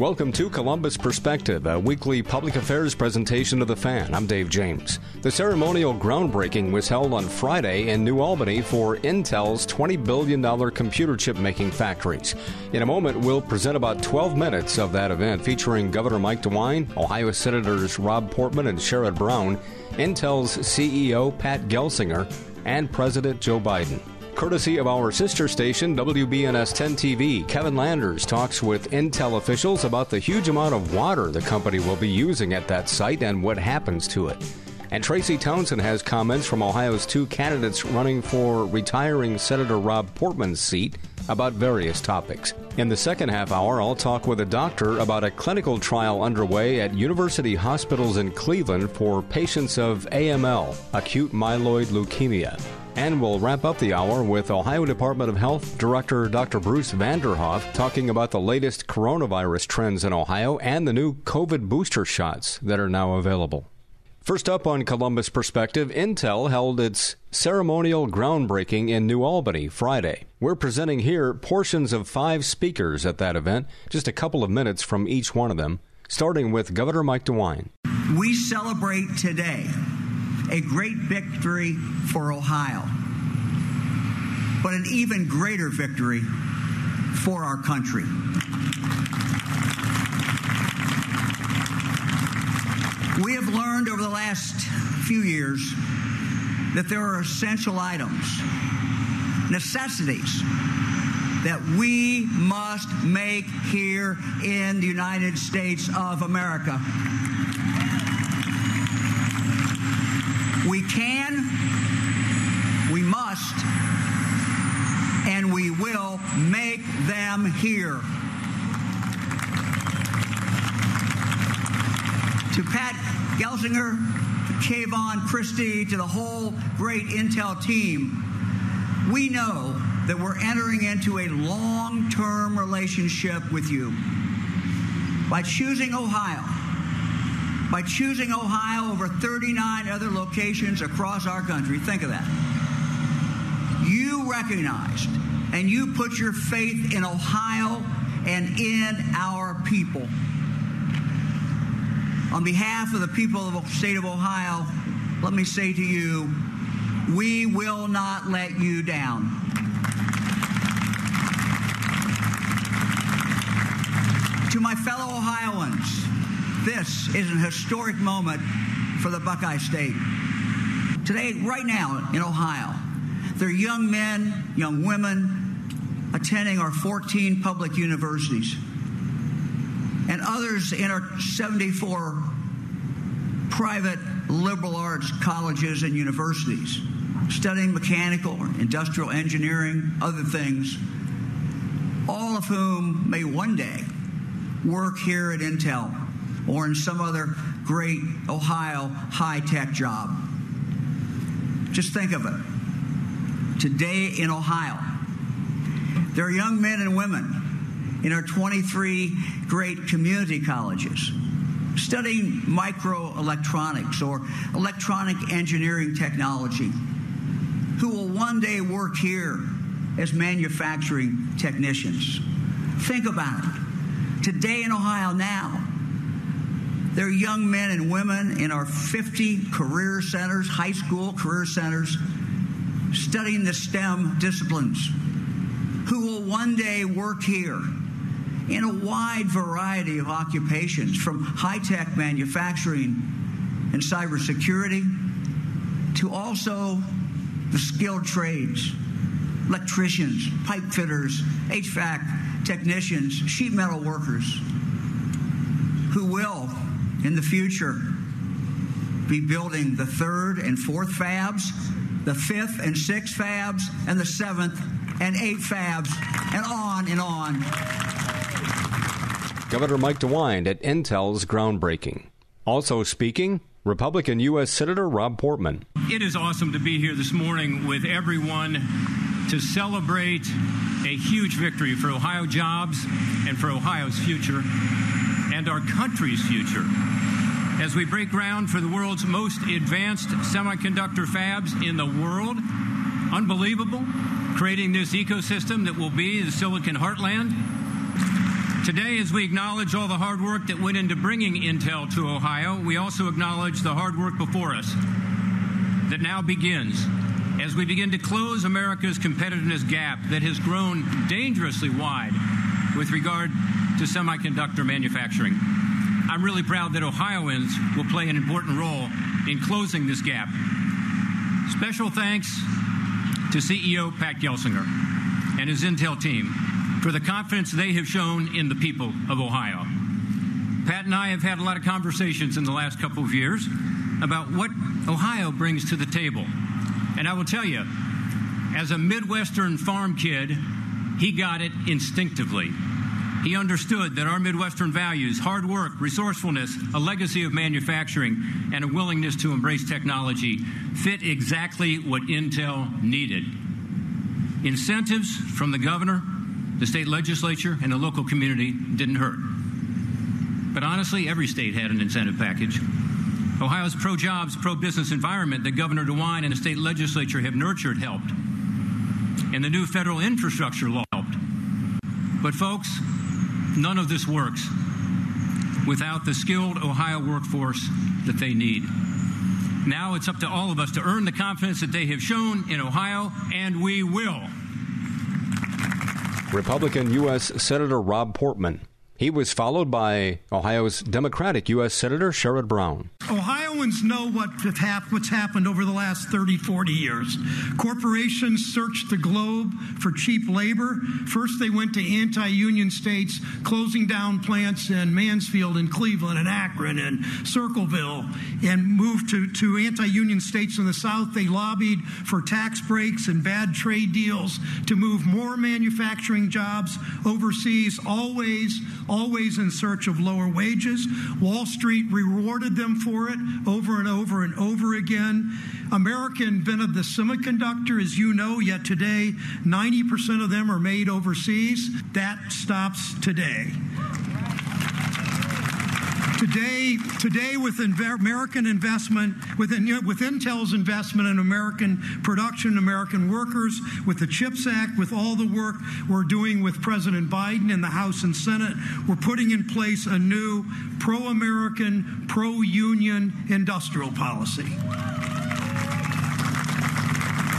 Welcome to Columbus Perspective, a weekly public affairs presentation of the fan. I'm Dave James. The ceremonial groundbreaking was held on Friday in New Albany for Intel's $20 billion computer chip making factories. In a moment, we'll present about 12 minutes of that event featuring Governor Mike DeWine, Ohio Senators Rob Portman and Sherrod Brown, Intel's CEO Pat Gelsinger, and President Joe Biden. Courtesy of our sister station, WBNS 10 TV, Kevin Landers talks with Intel officials about the huge amount of water the company will be using at that site and what happens to it. And Tracy Townsend has comments from Ohio's two candidates running for retiring Senator Rob Portman's seat about various topics. In the second half hour, I'll talk with a doctor about a clinical trial underway at university hospitals in Cleveland for patients of AML, acute myeloid leukemia. And we'll wrap up the hour with Ohio Department of Health Director Dr. Bruce Vanderhoff talking about the latest coronavirus trends in Ohio and the new COVID booster shots that are now available. First up on Columbus Perspective, Intel held its ceremonial groundbreaking in New Albany Friday. We're presenting here portions of five speakers at that event, just a couple of minutes from each one of them, starting with Governor Mike DeWine. We celebrate today a great victory for Ohio, but an even greater victory for our country. We have learned over the last few years that there are essential items, necessities that we must make here in the United States of America. We can, we must, and we will make them here. To Pat Gelsinger, to Kayvon Christie, to the whole great Intel team, we know that we're entering into a long term relationship with you. By choosing Ohio, by choosing Ohio over 39 other locations across our country. Think of that. You recognized and you put your faith in Ohio and in our people. On behalf of the people of the state of Ohio, let me say to you, we will not let you down. To my fellow Ohioans, this is an historic moment for the Buckeye State. Today, right now in Ohio, there are young men, young women attending our 14 public universities and others in our 74 private liberal arts colleges and universities studying mechanical industrial engineering, other things, all of whom may one day work here at Intel or in some other great Ohio high tech job. Just think of it. Today in Ohio, there are young men and women in our 23 great community colleges studying microelectronics or electronic engineering technology who will one day work here as manufacturing technicians. Think about it. Today in Ohio now, there are young men and women in our 50 career centers, high school career centers, studying the STEM disciplines, who will one day work here in a wide variety of occupations, from high tech manufacturing and cybersecurity to also the skilled trades electricians, pipe fitters, HVAC technicians, sheet metal workers, who will in the future be building the third and fourth fabs, the fifth and sixth fabs, and the seventh and eighth fabs, and on and on. Governor Mike DeWine at Intel's groundbreaking. Also speaking, Republican U.S. Senator Rob Portman. It is awesome to be here this morning with everyone to celebrate a huge victory for Ohio jobs and for Ohio's future and our country's future. As we break ground for the world's most advanced semiconductor fabs in the world, unbelievable, creating this ecosystem that will be the Silicon Heartland. Today, as we acknowledge all the hard work that went into bringing Intel to Ohio, we also acknowledge the hard work before us that now begins as we begin to close America's competitiveness gap that has grown dangerously wide with regard to semiconductor manufacturing. I'm really proud that Ohioans will play an important role in closing this gap. Special thanks to CEO Pat Gelsinger and his Intel team for the confidence they have shown in the people of Ohio. Pat and I have had a lot of conversations in the last couple of years about what Ohio brings to the table. And I will tell you, as a Midwestern farm kid, he got it instinctively. He understood that our Midwestern values, hard work, resourcefulness, a legacy of manufacturing, and a willingness to embrace technology fit exactly what Intel needed. Incentives from the governor, the state legislature, and the local community didn't hurt. But honestly, every state had an incentive package. Ohio's pro jobs, pro business environment that Governor DeWine and the state legislature have nurtured helped. And the new federal infrastructure law helped. But, folks, none of this works without the skilled Ohio workforce that they need. Now it's up to all of us to earn the confidence that they have shown in Ohio, and we will. Republican U.S. Senator Rob Portman. He was followed by Ohio's Democratic U.S. Senator Sherrod Brown. Ohioans know what what's happened over the last 30, 40 years. Corporations searched the globe for cheap labor. First, they went to anti union states, closing down plants in Mansfield and Cleveland and Akron and Circleville, and moved to, to anti union states in the South. They lobbied for tax breaks and bad trade deals to move more manufacturing jobs overseas, always always in search of lower wages. Wall Street rewarded them for it over and over and over again. America invented the semiconductor, as you know, yet today 90% of them are made overseas. That stops today. Today, today with American investment, with, with Intel's investment in American production, American workers, with the CHIPS Act, with all the work we're doing with President Biden in the House and Senate, we're putting in place a new pro American, pro union industrial policy.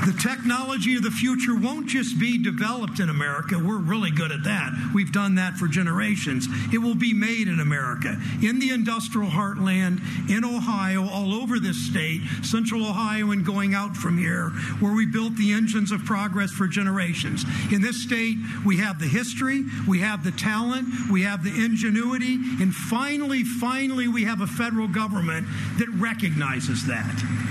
The technology of the future won't just be developed in America. We're really good at that. We've done that for generations. It will be made in America, in the industrial heartland, in Ohio, all over this state, central Ohio, and going out from here, where we built the engines of progress for generations. In this state, we have the history, we have the talent, we have the ingenuity, and finally, finally, we have a federal government that recognizes that.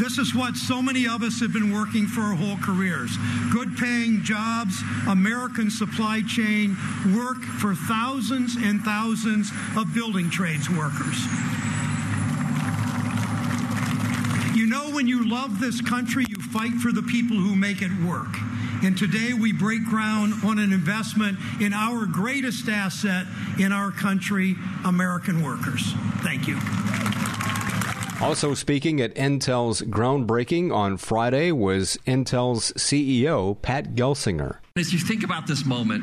This is what so many of us have been working for our whole careers. Good paying jobs, American supply chain, work for thousands and thousands of building trades workers. You know, when you love this country, you fight for the people who make it work. And today we break ground on an investment in our greatest asset in our country, American workers. Thank you. Also speaking at Intel's groundbreaking on Friday was Intel's CEO, Pat Gelsinger. As you think about this moment,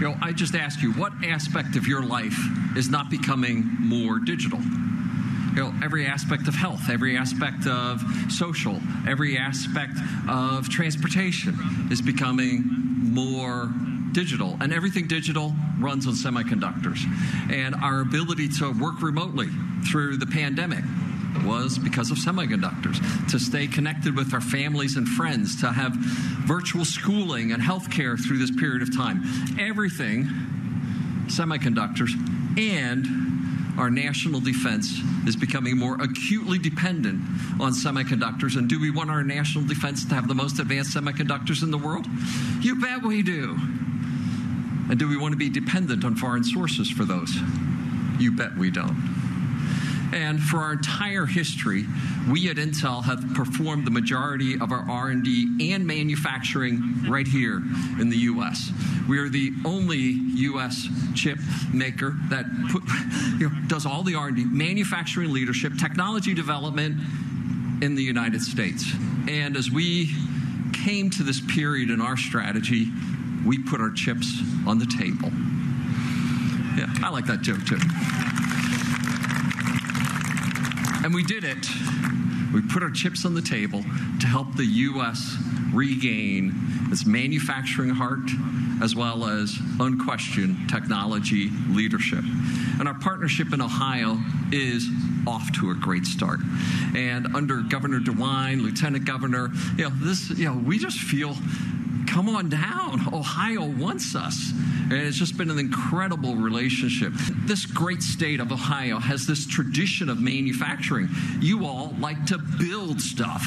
you know, I just ask you, what aspect of your life is not becoming more digital? You know, every aspect of health, every aspect of social, every aspect of transportation is becoming more digital, and everything digital runs on semiconductors. And our ability to work remotely through the pandemic was because of semiconductors, to stay connected with our families and friends, to have virtual schooling and healthcare through this period of time. Everything, semiconductors, and our national defense is becoming more acutely dependent on semiconductors. And do we want our national defense to have the most advanced semiconductors in the world? You bet we do. And do we want to be dependent on foreign sources for those? You bet we don't. And for our entire history, we at Intel have performed the majority of our R&D and manufacturing right here in the U.S. We are the only U.S. chip maker that put, you know, does all the R&D, manufacturing leadership, technology development in the United States. And as we came to this period in our strategy, we put our chips on the table. Yeah, I like that joke too. And we did it. We put our chips on the table to help the U.S. regain its manufacturing heart as well as unquestioned technology leadership. And our partnership in Ohio is off to a great start. And under Governor DeWine, Lieutenant Governor, you know, this, you know, we just feel come on down. Ohio wants us. And it's just been an incredible relationship. This great state of Ohio has this tradition of manufacturing. You all like to build stuff.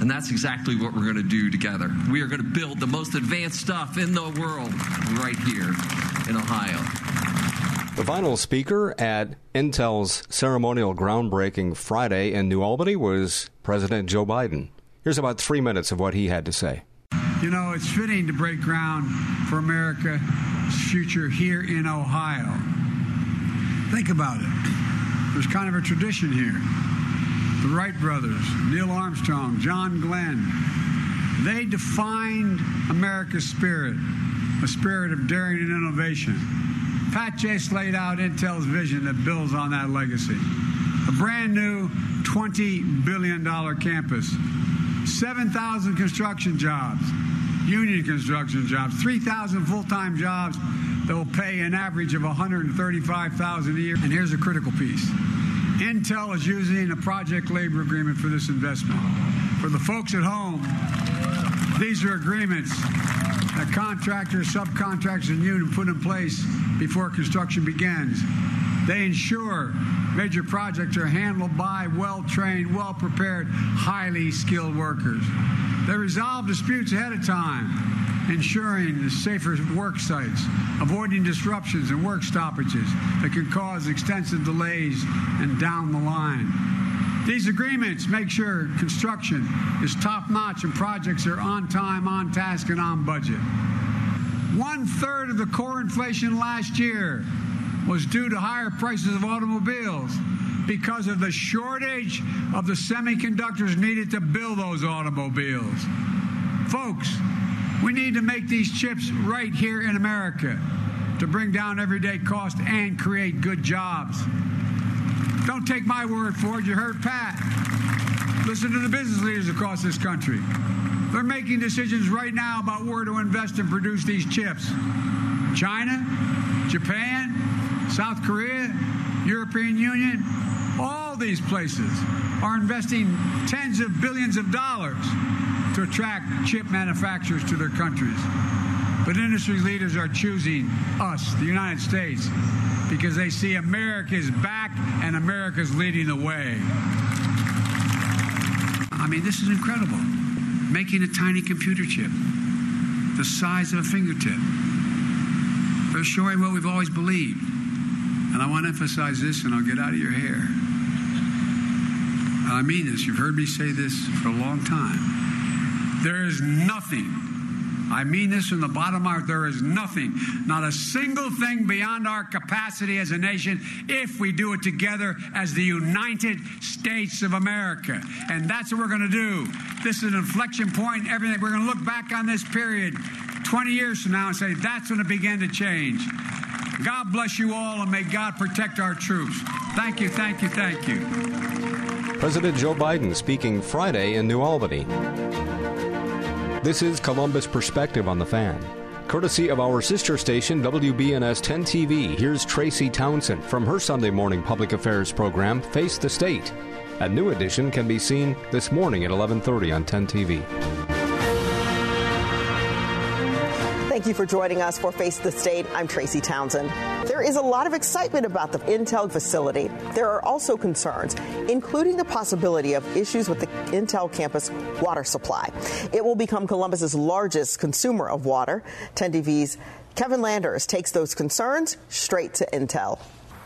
And that's exactly what we're going to do together. We are going to build the most advanced stuff in the world right here in Ohio. The final speaker at Intel's ceremonial groundbreaking Friday in New Albany was President Joe Biden. Here's about three minutes of what he had to say. You know, it's fitting to break ground for America's future here in Ohio. Think about it. There's kind of a tradition here. The Wright brothers, Neil Armstrong, John Glenn, they defined America's spirit, a spirit of daring and innovation. Pat Chase laid out Intel's vision that builds on that legacy. A brand new $20 billion campus, 7,000 construction jobs, union construction jobs, 3,000 full-time jobs that will pay an average of 135,000 a year. And here's a critical piece. Intel is using a project labor agreement for this investment. For the folks at home, these are agreements that contractors, subcontractors, and union put in place before construction begins. They ensure major projects are handled by well trained, well prepared, highly skilled workers. They resolve disputes ahead of time, ensuring safer work sites, avoiding disruptions and work stoppages that can cause extensive delays and down the line. These agreements make sure construction is top notch and projects are on time, on task, and on budget. One third of the core inflation last year was due to higher prices of automobiles because of the shortage of the semiconductors needed to build those automobiles. Folks, we need to make these chips right here in America to bring down everyday cost and create good jobs. Don't take my word for it. You heard Pat. Listen to the business leaders across this country. They're making decisions right now about where to invest and produce these chips. China, Japan, South Korea, European Union, all these places are investing tens of billions of dollars to attract chip manufacturers to their countries. But industry leaders are choosing us, the United States, because they see America's back and America's leading the way. I mean, this is incredible. Making a tiny computer chip the size of a fingertip. They're showing what we've always believed. And I want to emphasize this, and I'll get out of your hair. I mean this. You've heard me say this for a long time. There is nothing I mean this from the bottom of. There is nothing, not a single thing beyond our capacity as a nation if we do it together as the United States of America. And that's what we're going to do. This is an inflection point. Everything we're going to look back on this period 20 years from now and say that's when it began to change. God bless you all and may God protect our troops. Thank you, thank you, thank you. President Joe Biden speaking Friday in New Albany. This is Columbus Perspective on the Fan. Courtesy of our sister station, WBNS 10 TV, here's Tracy Townsend from her Sunday morning public affairs program, Face the State. A new edition can be seen this morning at 11:30 on 10 TV. You for joining us for Face the State. I'm Tracy Townsend. There is a lot of excitement about the Intel facility. There are also concerns, including the possibility of issues with the Intel campus water supply. It will become Columbus's largest consumer of water. 10 TV's Kevin Landers takes those concerns straight to Intel.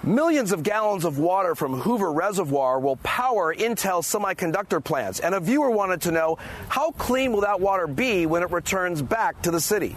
Millions of gallons of water from Hoover Reservoir will power Intel semiconductor plants. And a viewer wanted to know how clean will that water be when it returns back to the city?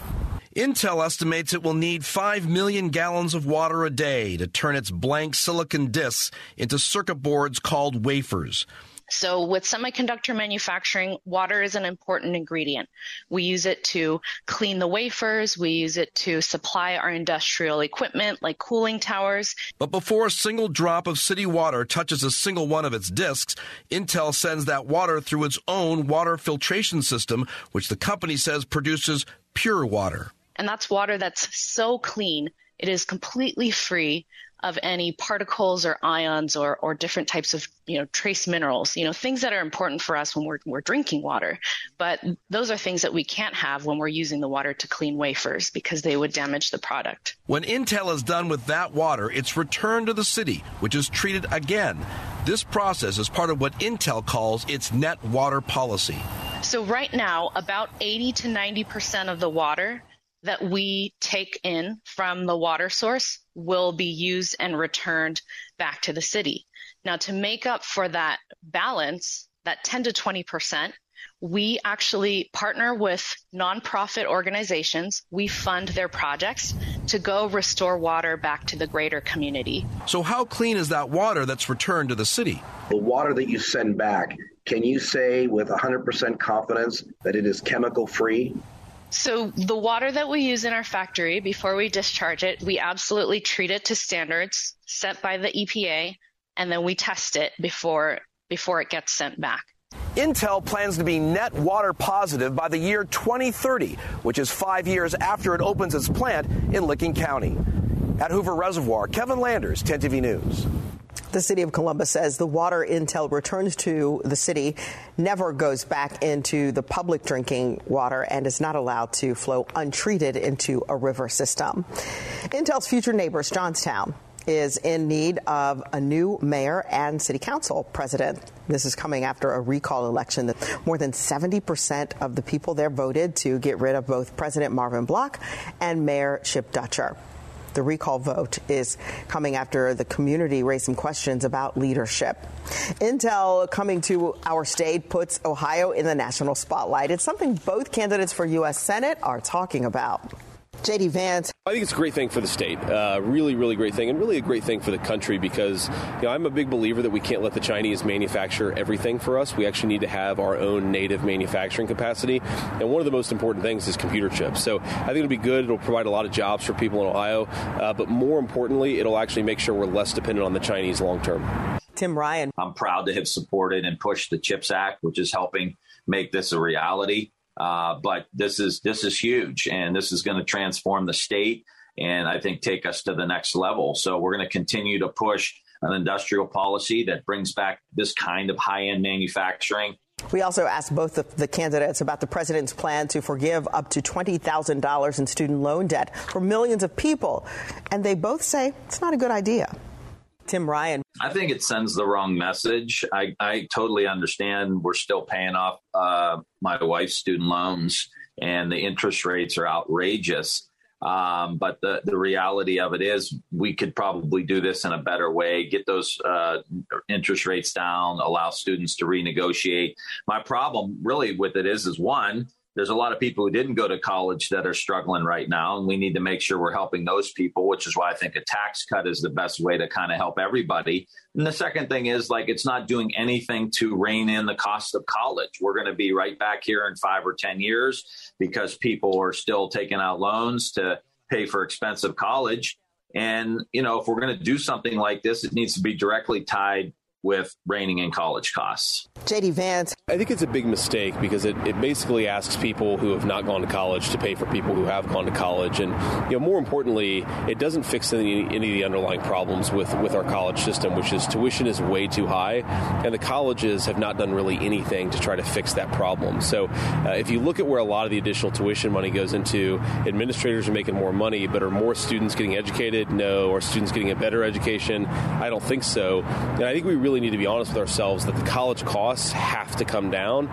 Intel estimates it will need 5 million gallons of water a day to turn its blank silicon disks into circuit boards called wafers. So, with semiconductor manufacturing, water is an important ingredient. We use it to clean the wafers, we use it to supply our industrial equipment like cooling towers. But before a single drop of city water touches a single one of its disks, Intel sends that water through its own water filtration system, which the company says produces pure water. And that's water that's so clean, it is completely free of any particles or ions or, or different types of you know trace minerals you know things that are important for us when we're, we're drinking water. But those are things that we can't have when we're using the water to clean wafers because they would damage the product. When intel is done with that water it's returned to the city which is treated again. This process is part of what intel calls its net water policy. So right now about 80 to 90 percent of the water that we take in from the water source will be used and returned back to the city. Now, to make up for that balance, that 10 to 20 percent, we actually partner with nonprofit organizations. We fund their projects to go restore water back to the greater community. So, how clean is that water that's returned to the city? The water that you send back, can you say with 100% confidence that it is chemical free? So the water that we use in our factory before we discharge it, we absolutely treat it to standards set by the EPA and then we test it before before it gets sent back. Intel plans to be net water positive by the year 2030, which is 5 years after it opens its plant in Licking County. At Hoover Reservoir, Kevin Landers, 10 TV News. The city of Columbus says the water Intel returns to the city never goes back into the public drinking water and is not allowed to flow untreated into a river system. Intel's future neighbors, Johnstown, is in need of a new mayor and city council president. This is coming after a recall election that more than 70% of the people there voted to get rid of both President Marvin Block and Mayor Chip Dutcher. The recall vote is coming after the community raised some questions about leadership. Intel coming to our state puts Ohio in the national spotlight. It's something both candidates for U.S. Senate are talking about. JD Vance. I think it's a great thing for the state. Uh, really, really great thing, and really a great thing for the country because you know, I'm a big believer that we can't let the Chinese manufacture everything for us. We actually need to have our own native manufacturing capacity. And one of the most important things is computer chips. So I think it'll be good. It'll provide a lot of jobs for people in Ohio. Uh, but more importantly, it'll actually make sure we're less dependent on the Chinese long term. Tim Ryan. I'm proud to have supported and pushed the CHIPS Act, which is helping make this a reality. Uh, but this is this is huge, and this is going to transform the state, and I think take us to the next level. So we're going to continue to push an industrial policy that brings back this kind of high end manufacturing. We also asked both of the candidates about the president's plan to forgive up to $20,000 in student loan debt for millions of people. And they both say it's not a good idea. Tim Ryan. I think it sends the wrong message. I, I totally understand we're still paying off uh, my wife's student loans and the interest rates are outrageous. Um, but the, the reality of it is, we could probably do this in a better way, get those uh, interest rates down, allow students to renegotiate. My problem really with it is, is one, there's a lot of people who didn't go to college that are struggling right now, and we need to make sure we're helping those people, which is why I think a tax cut is the best way to kind of help everybody. And the second thing is like it's not doing anything to rein in the cost of college. We're going to be right back here in five or 10 years because people are still taking out loans to pay for expensive college. And, you know, if we're going to do something like this, it needs to be directly tied with reining in college costs. JD Vance. I think it's a big mistake because it, it basically asks people who have not gone to college to pay for people who have gone to college. And, you know, more importantly, it doesn't fix any, any of the underlying problems with, with our college system, which is tuition is way too high. And the colleges have not done really anything to try to fix that problem. So uh, if you look at where a lot of the additional tuition money goes into, administrators are making more money, but are more students getting educated? No. Are students getting a better education? I don't think so. And I think we really really need to be honest with ourselves that the college costs have to come down.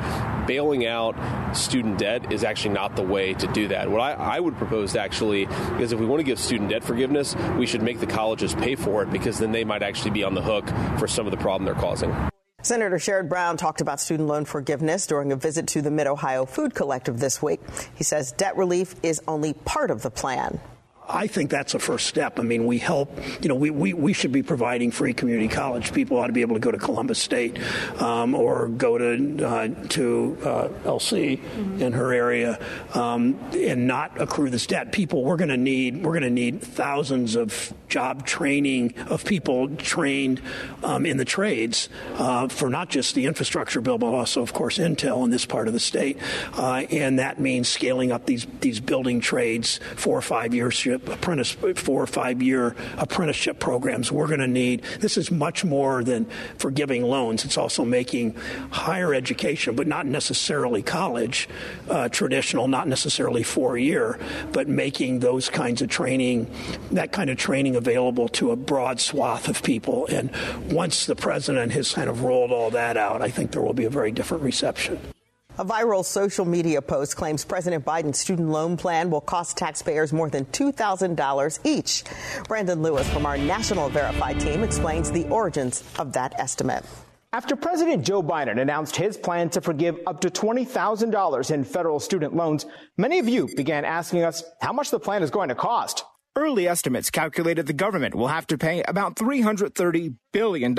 Bailing out student debt is actually not the way to do that. What I, I would propose actually is if we want to give student debt forgiveness, we should make the colleges pay for it because then they might actually be on the hook for some of the problem they're causing. Senator Sherrod Brown talked about student loan forgiveness during a visit to the Mid Ohio Food Collective this week. He says debt relief is only part of the plan. I think that's a first step. I mean, we help, you know, we, we, we should be providing free community college. People ought to be able to go to Columbus State um, or go to, uh, to uh, LC mm-hmm. in her area um, and not accrue this debt. People, we're going to need, we're going to need thousands of job training of people trained um, in the trades uh, for not just the infrastructure bill, but also, of course, Intel in this part of the state. Uh, and that means scaling up these, these building trades four or five years apprentice four or five year apprenticeship programs. We're going to need this is much more than forgiving loans. It's also making higher education, but not necessarily college, uh, traditional, not necessarily four year, but making those kinds of training, that kind of training available to a broad swath of people. And once the president has kind of rolled all that out, I think there will be a very different reception. A viral social media post claims President Biden's student loan plan will cost taxpayers more than $2,000 each. Brandon Lewis from our National Verify team explains the origins of that estimate. After President Joe Biden announced his plan to forgive up to $20,000 in federal student loans, many of you began asking us how much the plan is going to cost. Early estimates calculated the government will have to pay about $330 billion.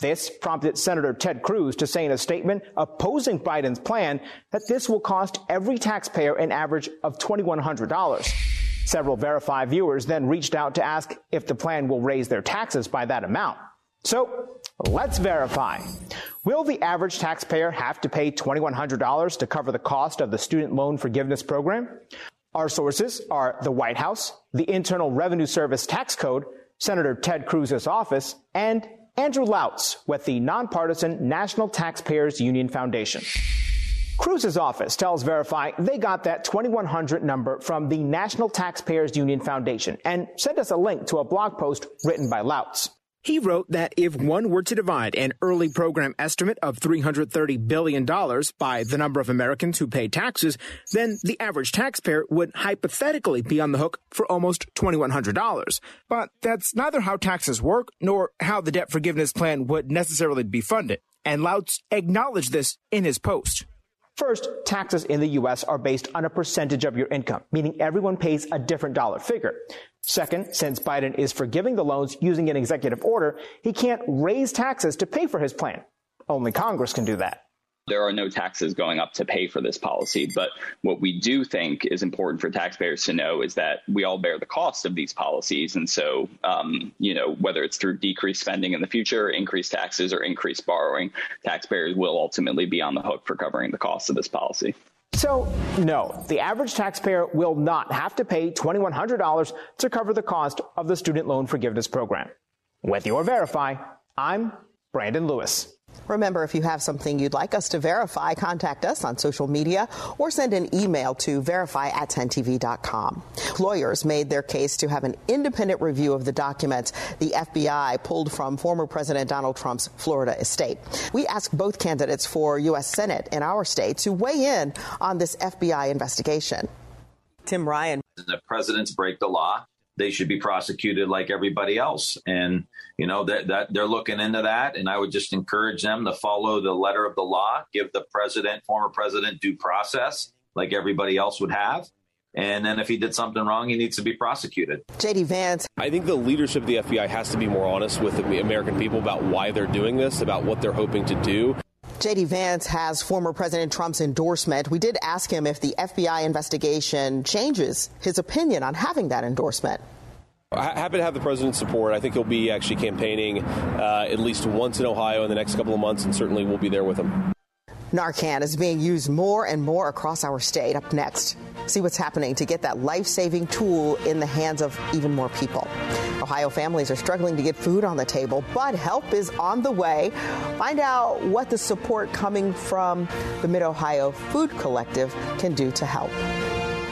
This prompted Senator Ted Cruz to say in a statement opposing Biden's plan that this will cost every taxpayer an average of $2,100. Several Verify viewers then reached out to ask if the plan will raise their taxes by that amount. So let's verify. Will the average taxpayer have to pay $2,100 to cover the cost of the student loan forgiveness program? Our sources are the White House, the Internal Revenue Service tax code, Senator Ted Cruz's office, and Andrew Lautz with the nonpartisan National Taxpayers Union Foundation. Cruz's office tells Verify they got that 2100 number from the National Taxpayers Union Foundation and sent us a link to a blog post written by Lautz. He wrote that if one were to divide an early program estimate of $330 billion by the number of Americans who pay taxes, then the average taxpayer would hypothetically be on the hook for almost $2,100. But that's neither how taxes work nor how the debt forgiveness plan would necessarily be funded. And Lautz acknowledged this in his post. First, taxes in the U.S. are based on a percentage of your income, meaning everyone pays a different dollar figure. Second, since Biden is forgiving the loans using an executive order, he can't raise taxes to pay for his plan. Only Congress can do that there are no taxes going up to pay for this policy. But what we do think is important for taxpayers to know is that we all bear the cost of these policies. And so, um, you know, whether it's through decreased spending in the future, increased taxes, or increased borrowing, taxpayers will ultimately be on the hook for covering the cost of this policy. So, no, the average taxpayer will not have to pay $2,100 to cover the cost of the student loan forgiveness program. With your Verify, I'm Brandon Lewis. Remember, if you have something you'd like us to verify, contact us on social media or send an email to verify at 10tv.com. Lawyers made their case to have an independent review of the documents the FBI pulled from former President Donald Trump's Florida estate. We asked both candidates for U.S. Senate in our state to weigh in on this FBI investigation. Tim Ryan. The presidents break the law they should be prosecuted like everybody else. And you know that that they're looking into that. And I would just encourage them to follow the letter of the law, give the president, former president, due process like everybody else would have. And then if he did something wrong, he needs to be prosecuted. JD Vance. I think the leadership of the FBI has to be more honest with the American people about why they're doing this, about what they're hoping to do. JD Vance has former President Trump's endorsement. We did ask him if the FBI investigation changes his opinion on having that endorsement. Happy to have the president's support. I think he'll be actually campaigning uh, at least once in Ohio in the next couple of months, and certainly we'll be there with him. Narcan is being used more and more across our state. Up next, see what's happening to get that life saving tool in the hands of even more people. Ohio families are struggling to get food on the table, but help is on the way. Find out what the support coming from the Mid Ohio Food Collective can do to help.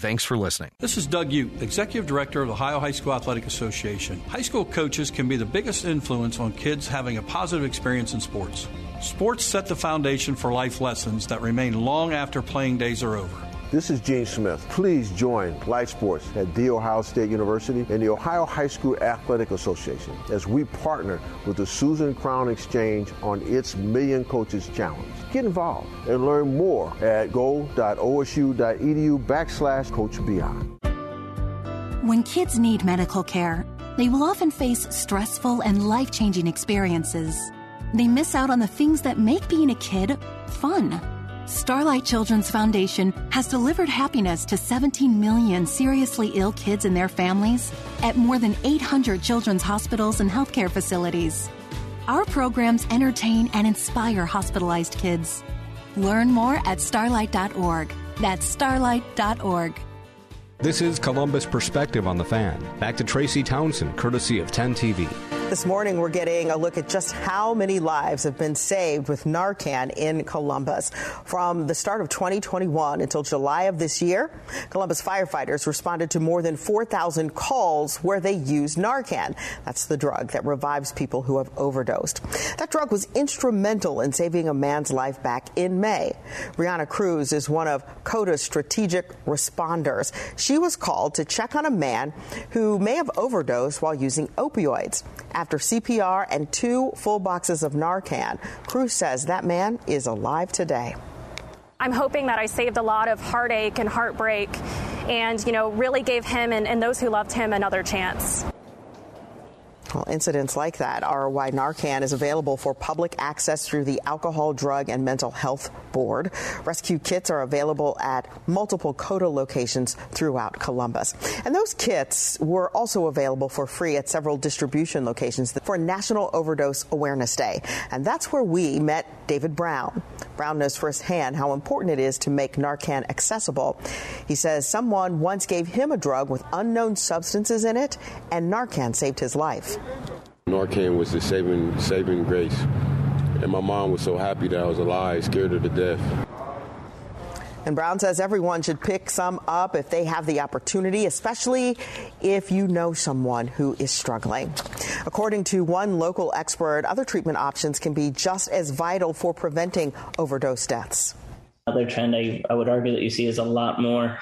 Thanks for listening. This is Doug Ute, Executive Director of the Ohio High School Athletic Association. High school coaches can be the biggest influence on kids having a positive experience in sports. Sports set the foundation for life lessons that remain long after playing days are over. This is Gene Smith. Please join Life Sports at The Ohio State University and the Ohio High School Athletic Association as we partner with the Susan Crown Exchange on its Million Coaches Challenge. Get involved and learn more at go.osu.edu backslash Coach Beyond. When kids need medical care, they will often face stressful and life changing experiences. They miss out on the things that make being a kid fun Starlight Children's Foundation has delivered happiness to 17 million seriously ill kids and their families at more than 800 children's hospitals and healthcare facilities. Our programs entertain and inspire hospitalized kids. Learn more at starlight.org. That's starlight.org. This is Columbus Perspective on the Fan. Back to Tracy Townsend, courtesy of 10 TV. This morning, we're getting a look at just how many lives have been saved with Narcan in Columbus. From the start of 2021 until July of this year, Columbus firefighters responded to more than 4,000 calls where they used Narcan. That's the drug that revives people who have overdosed. That drug was instrumental in saving a man's life back in May. Brianna Cruz is one of CODA's strategic responders. She was called to check on a man who may have overdosed while using opioids after CPR and two full boxes of Narcan. Cruz says that man is alive today. I'm hoping that I saved a lot of heartache and heartbreak and, you know, really gave him and, and those who loved him another chance. Well, incidents like that are why Narcan is available for public access through the Alcohol, Drug, and Mental Health Board. Rescue kits are available at multiple CODA locations throughout Columbus. And those kits were also available for free at several distribution locations for National Overdose Awareness Day. And that's where we met David Brown. Brown knows firsthand how important it is to make Narcan accessible. He says someone once gave him a drug with unknown substances in it, and Narcan saved his life. Narcan was the saving saving grace. And my mom was so happy that I was alive, scared her to death. And Brown says everyone should pick some up if they have the opportunity, especially if you know someone who is struggling. According to one local expert, other treatment options can be just as vital for preventing overdose deaths. Another trend I, I would argue that you see is a lot more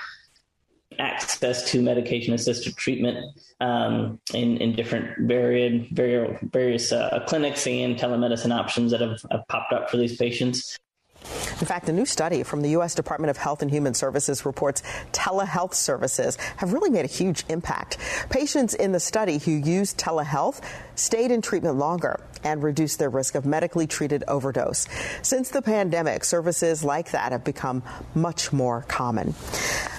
access to medication assisted treatment um, in, in different varied, various, uh, clinics and telemedicine options that have, have popped up for these patients. In fact, a new study from the U.S. Department of Health and Human Services reports telehealth services have really made a huge impact. Patients in the study who used telehealth stayed in treatment longer and reduced their risk of medically treated overdose. Since the pandemic, services like that have become much more common.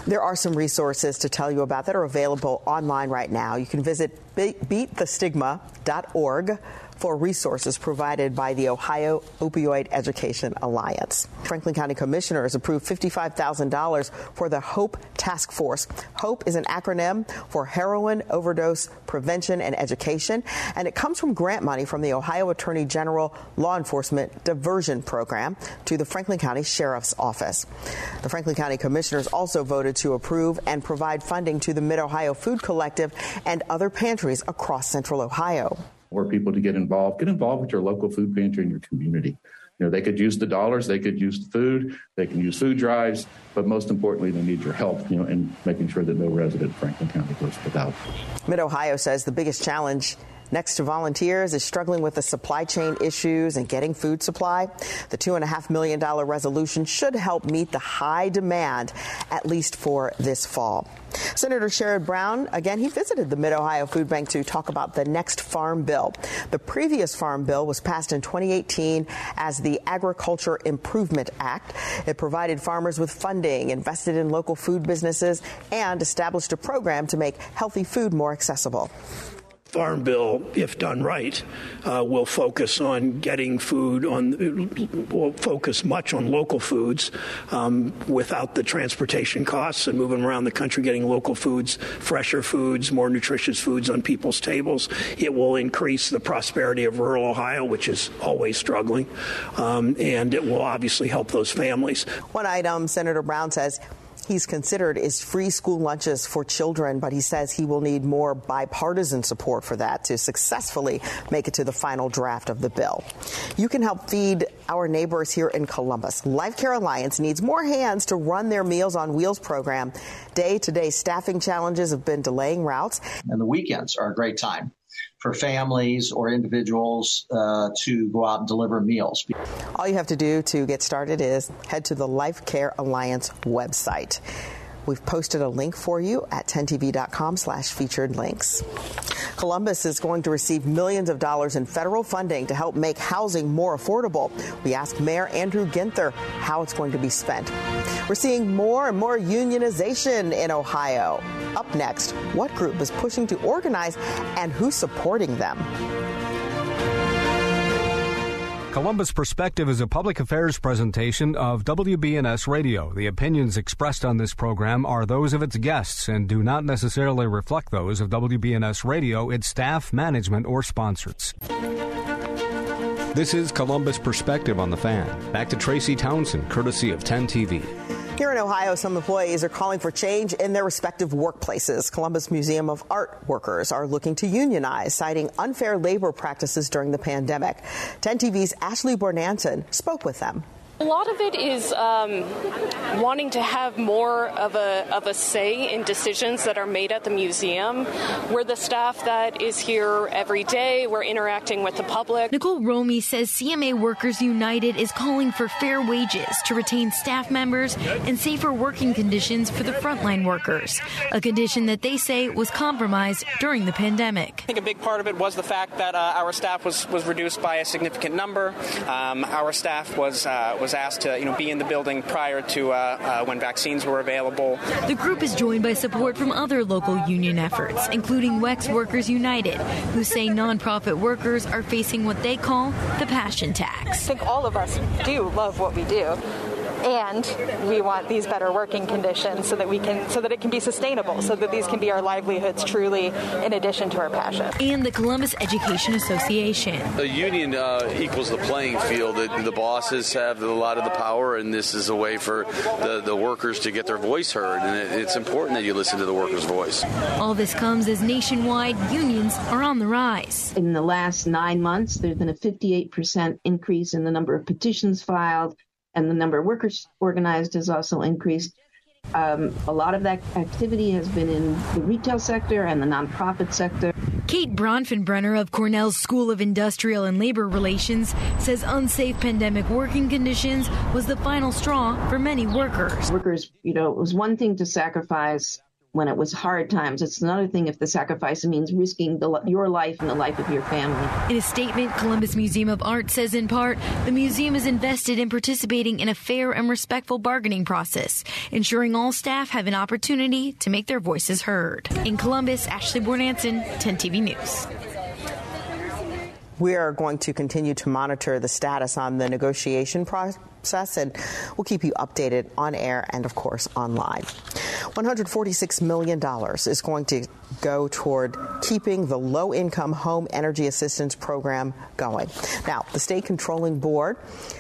There are some resources to tell you about that are available online right now. You can visit beatthestigma.org for resources provided by the Ohio Opioid Education Alliance. Franklin County Commissioners approved $55,000 for the HOPE Task Force. HOPE is an acronym for Heroin Overdose Prevention and Education, and it comes from grant money from the Ohio Attorney General Law Enforcement Diversion Program to the Franklin County Sheriff's Office. The Franklin County Commissioners also voted to approve and provide funding to the Mid Ohio Food Collective and other pantries across central Ohio for people to get involved. Get involved with your local food pantry in your community. You know, they could use the dollars, they could use the food, they can use food drives, but most importantly, they need your help, you know, in making sure that no resident in Franklin County goes without. Mid Ohio says the biggest challenge Next to volunteers is struggling with the supply chain issues and getting food supply. The $2.5 million resolution should help meet the high demand, at least for this fall. Senator Sherrod Brown, again, he visited the Mid Ohio Food Bank to talk about the next farm bill. The previous farm bill was passed in 2018 as the Agriculture Improvement Act. It provided farmers with funding, invested in local food businesses, and established a program to make healthy food more accessible. Farm Bill, if done right, uh, will focus on getting food on, will focus much on local foods um, without the transportation costs and moving around the country getting local foods, fresher foods, more nutritious foods on people's tables. It will increase the prosperity of rural Ohio, which is always struggling, um, and it will obviously help those families. One item Senator Brown says he's considered is free school lunches for children, but he says he will need more bipartisan support for that to successfully make it to the final draft of the bill. You can help feed our neighbors here in Columbus. Life Care Alliance needs more hands to run their Meals on Wheels program. Day to day staffing challenges have been delaying routes. And the weekends are a great time for families or individuals uh, to go out and deliver meals. All you have to do to get started is head to the Life Care Alliance website. We've posted a link for you at 10tv.com slash featured links. Columbus is going to receive millions of dollars in federal funding to help make housing more affordable. We asked Mayor Andrew Ginther how it's going to be spent. We're seeing more and more unionization in Ohio. Up next, what group is pushing to organize and who's supporting them? Columbus Perspective is a public affairs presentation of WBNS Radio. The opinions expressed on this program are those of its guests and do not necessarily reflect those of WBNS Radio, its staff, management, or sponsors. This is Columbus Perspective on the Fan. Back to Tracy Townsend, courtesy of 10 TV. Here in Ohio, some employees are calling for change in their respective workplaces. Columbus Museum of Art workers are looking to unionize, citing unfair labor practices during the pandemic. 10 TV's Ashley Bornancin spoke with them. A lot of it is um, wanting to have more of a, of a say in decisions that are made at the museum. We're the staff that is here every day. We're interacting with the public. Nicole Romy says CMA Workers United is calling for fair wages to retain staff members and safer working conditions for the frontline workers, a condition that they say was compromised during the pandemic. I think a big part of it was the fact that uh, our staff was, was reduced by a significant number. Um, our staff was, uh, was was asked to you know be in the building prior to uh, uh, when vaccines were available. The group is joined by support from other local union efforts, including WEX Workers United, who say nonprofit workers are facing what they call the passion tax. I think all of us do love what we do and we want these better working conditions so that we can so that it can be sustainable so that these can be our livelihoods truly in addition to our passion. And the columbus education association. The union uh, equals the playing field. The, the, bosses have a lot of the power and this is a way for the, the workers to get their voice heard. And it, it's important that you listen to the workers voice. All this comes as nationwide unions are on the rise. In the last nine months there's been a 58% increase in the number of petitions filed and the number of workers organized has also increased. Um, a lot of that activity has been in the retail sector and the nonprofit sector. Kate Bronfenbrenner of Cornell's School of Industrial and Labor Relations says unsafe pandemic working conditions was the final straw for many workers. Workers, you know, it was one thing to sacrifice when it was hard times. It's another thing if the sacrifice means risking the, your life and the life of your family. In a statement, Columbus Museum of Art says in part, the museum is invested in participating in a fair and respectful bargaining process, ensuring all staff have an opportunity to make their voices heard. In Columbus, Ashley Bornancin, 10 TV News. We are going to continue to monitor the status on the negotiation process process, and we'll keep you updated on air and, of course, online. $146 million is going to go toward keeping the low income home energy assistance program going. Now, the state controlling board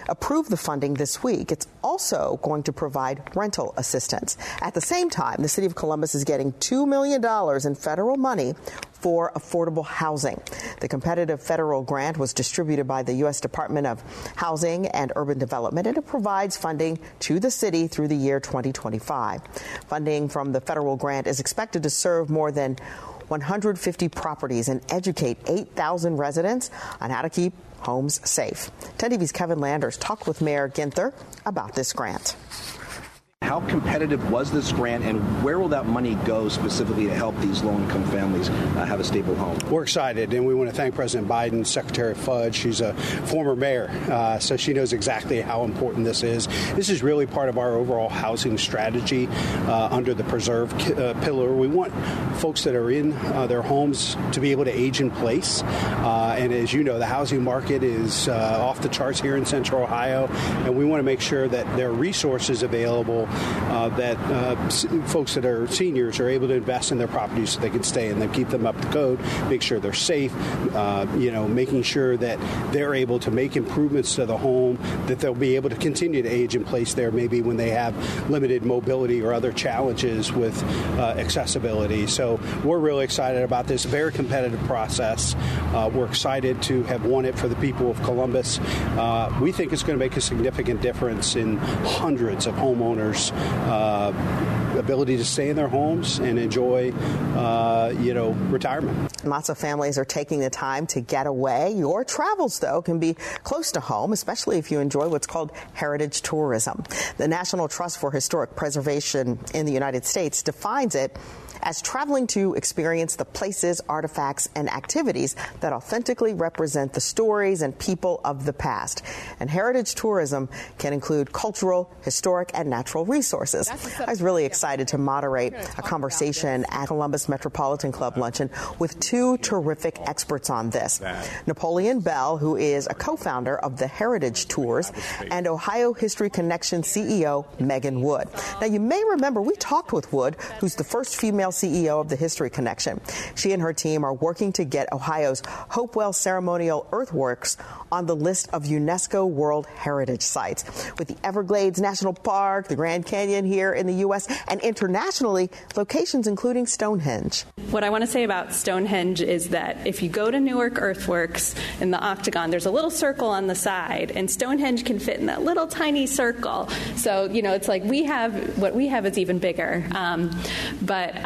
approved the funding this week. It's also going to provide rental assistance. At the same time, the city of Columbus is getting $2 million in federal money for affordable housing. The competitive federal grant was distributed by the U.S. Department of Housing and Urban Development, and it provides funding to the city through the year 2025. Funding from the federal grant is expected to serve more than 150 properties and educate 8,000 residents on how to keep homes safe. 10 TV's Kevin Landers talked with Mayor Ginther about this grant. How competitive was this grant, and where will that money go specifically to help these low income families uh, have a stable home? We're excited, and we want to thank President Biden, Secretary Fudge. She's a former mayor, uh, so she knows exactly how important this is. This is really part of our overall housing strategy uh, under the Preserve uh, pillar. We want folks that are in uh, their homes to be able to age in place. Uh, and as you know, the housing market is off the charts here in Central Ohio, and we want to make sure that there are resources available uh, that uh, folks that are seniors are able to invest in their properties so they can stay in them, keep them up to code, make sure they're safe, uh, you know, making sure that they're able to make improvements to the home, that they'll be able to continue to age in place there maybe when they have limited mobility or other challenges with uh, accessibility. So we're really excited about this very competitive process. Uh, we're excited to have won it for the people of Columbus. Uh, we think it's going to make a significant difference in hundreds of homeowners' uh, ability to stay in their homes and enjoy, uh, you know, retirement. Lots of families are taking the time to get away. Your travels, though, can be close to home, especially if you enjoy what's called heritage tourism. The National Trust for Historic Preservation in the United States defines it as traveling to experience the places, artifacts, and activities that authentically represent the stories and people of the past. And heritage tourism can include cultural, historic, and natural resources. I was really excited to moderate a conversation at Columbus Metropolitan Club luncheon with two terrific experts on this. Napoleon Bell, who is a co-founder of the Heritage Tours, and Ohio History Connection CEO Megan Wood. Now, you may remember we talked with Wood, who's the first female CEO of the History Connection. She and her team are working to get Ohio's Hopewell Ceremonial Earthworks on the list of UNESCO World Heritage Sites. With the Everglades National Park, the Grand Canyon here in the U.S., and internationally, locations including Stonehenge. What I want to say about Stonehenge is that if you go to Newark Earthworks in the octagon, there's a little circle on the side, and Stonehenge can fit in that little tiny circle. So, you know, it's like we have what we have is even bigger. Um, but uh,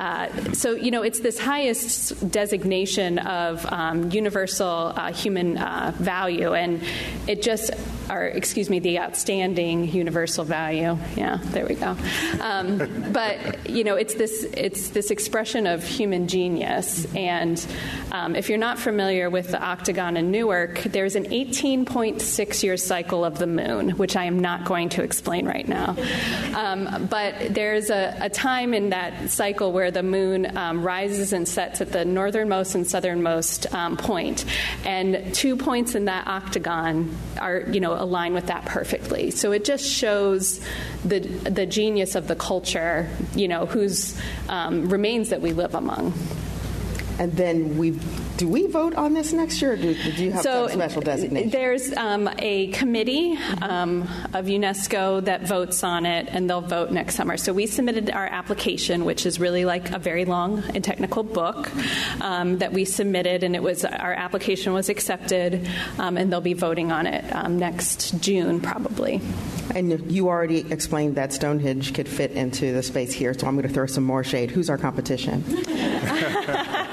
so, you know, it's this highest designation of um, universal uh, human uh, value, and it just, or excuse me, the outstanding universal value. Yeah, there we go. Um, but you know, it's this it's this expression of human genius, and um, if you're not familiar with the octagon in Newark, there's an 18.6 year cycle of the moon, which I am not going to explain right now. Um, but there's a, a, time in that cycle where the moon um, rises and sets at the northernmost and southernmost um, point, and two points in that octagon are you know align with that perfectly. So it just shows the the genius of the culture, you know, whose um, remains that we live among. And then we do we vote on this next year, or do, do you have so some special designation? There's um, a committee um, of UNESCO that votes on it, and they'll vote next summer. So we submitted our application, which is really like a very long and technical book um, that we submitted, and it was our application was accepted, um, and they'll be voting on it um, next June probably. And you already explained that Stonehenge could fit into the space here, so I'm going to throw some more shade. Who's our competition?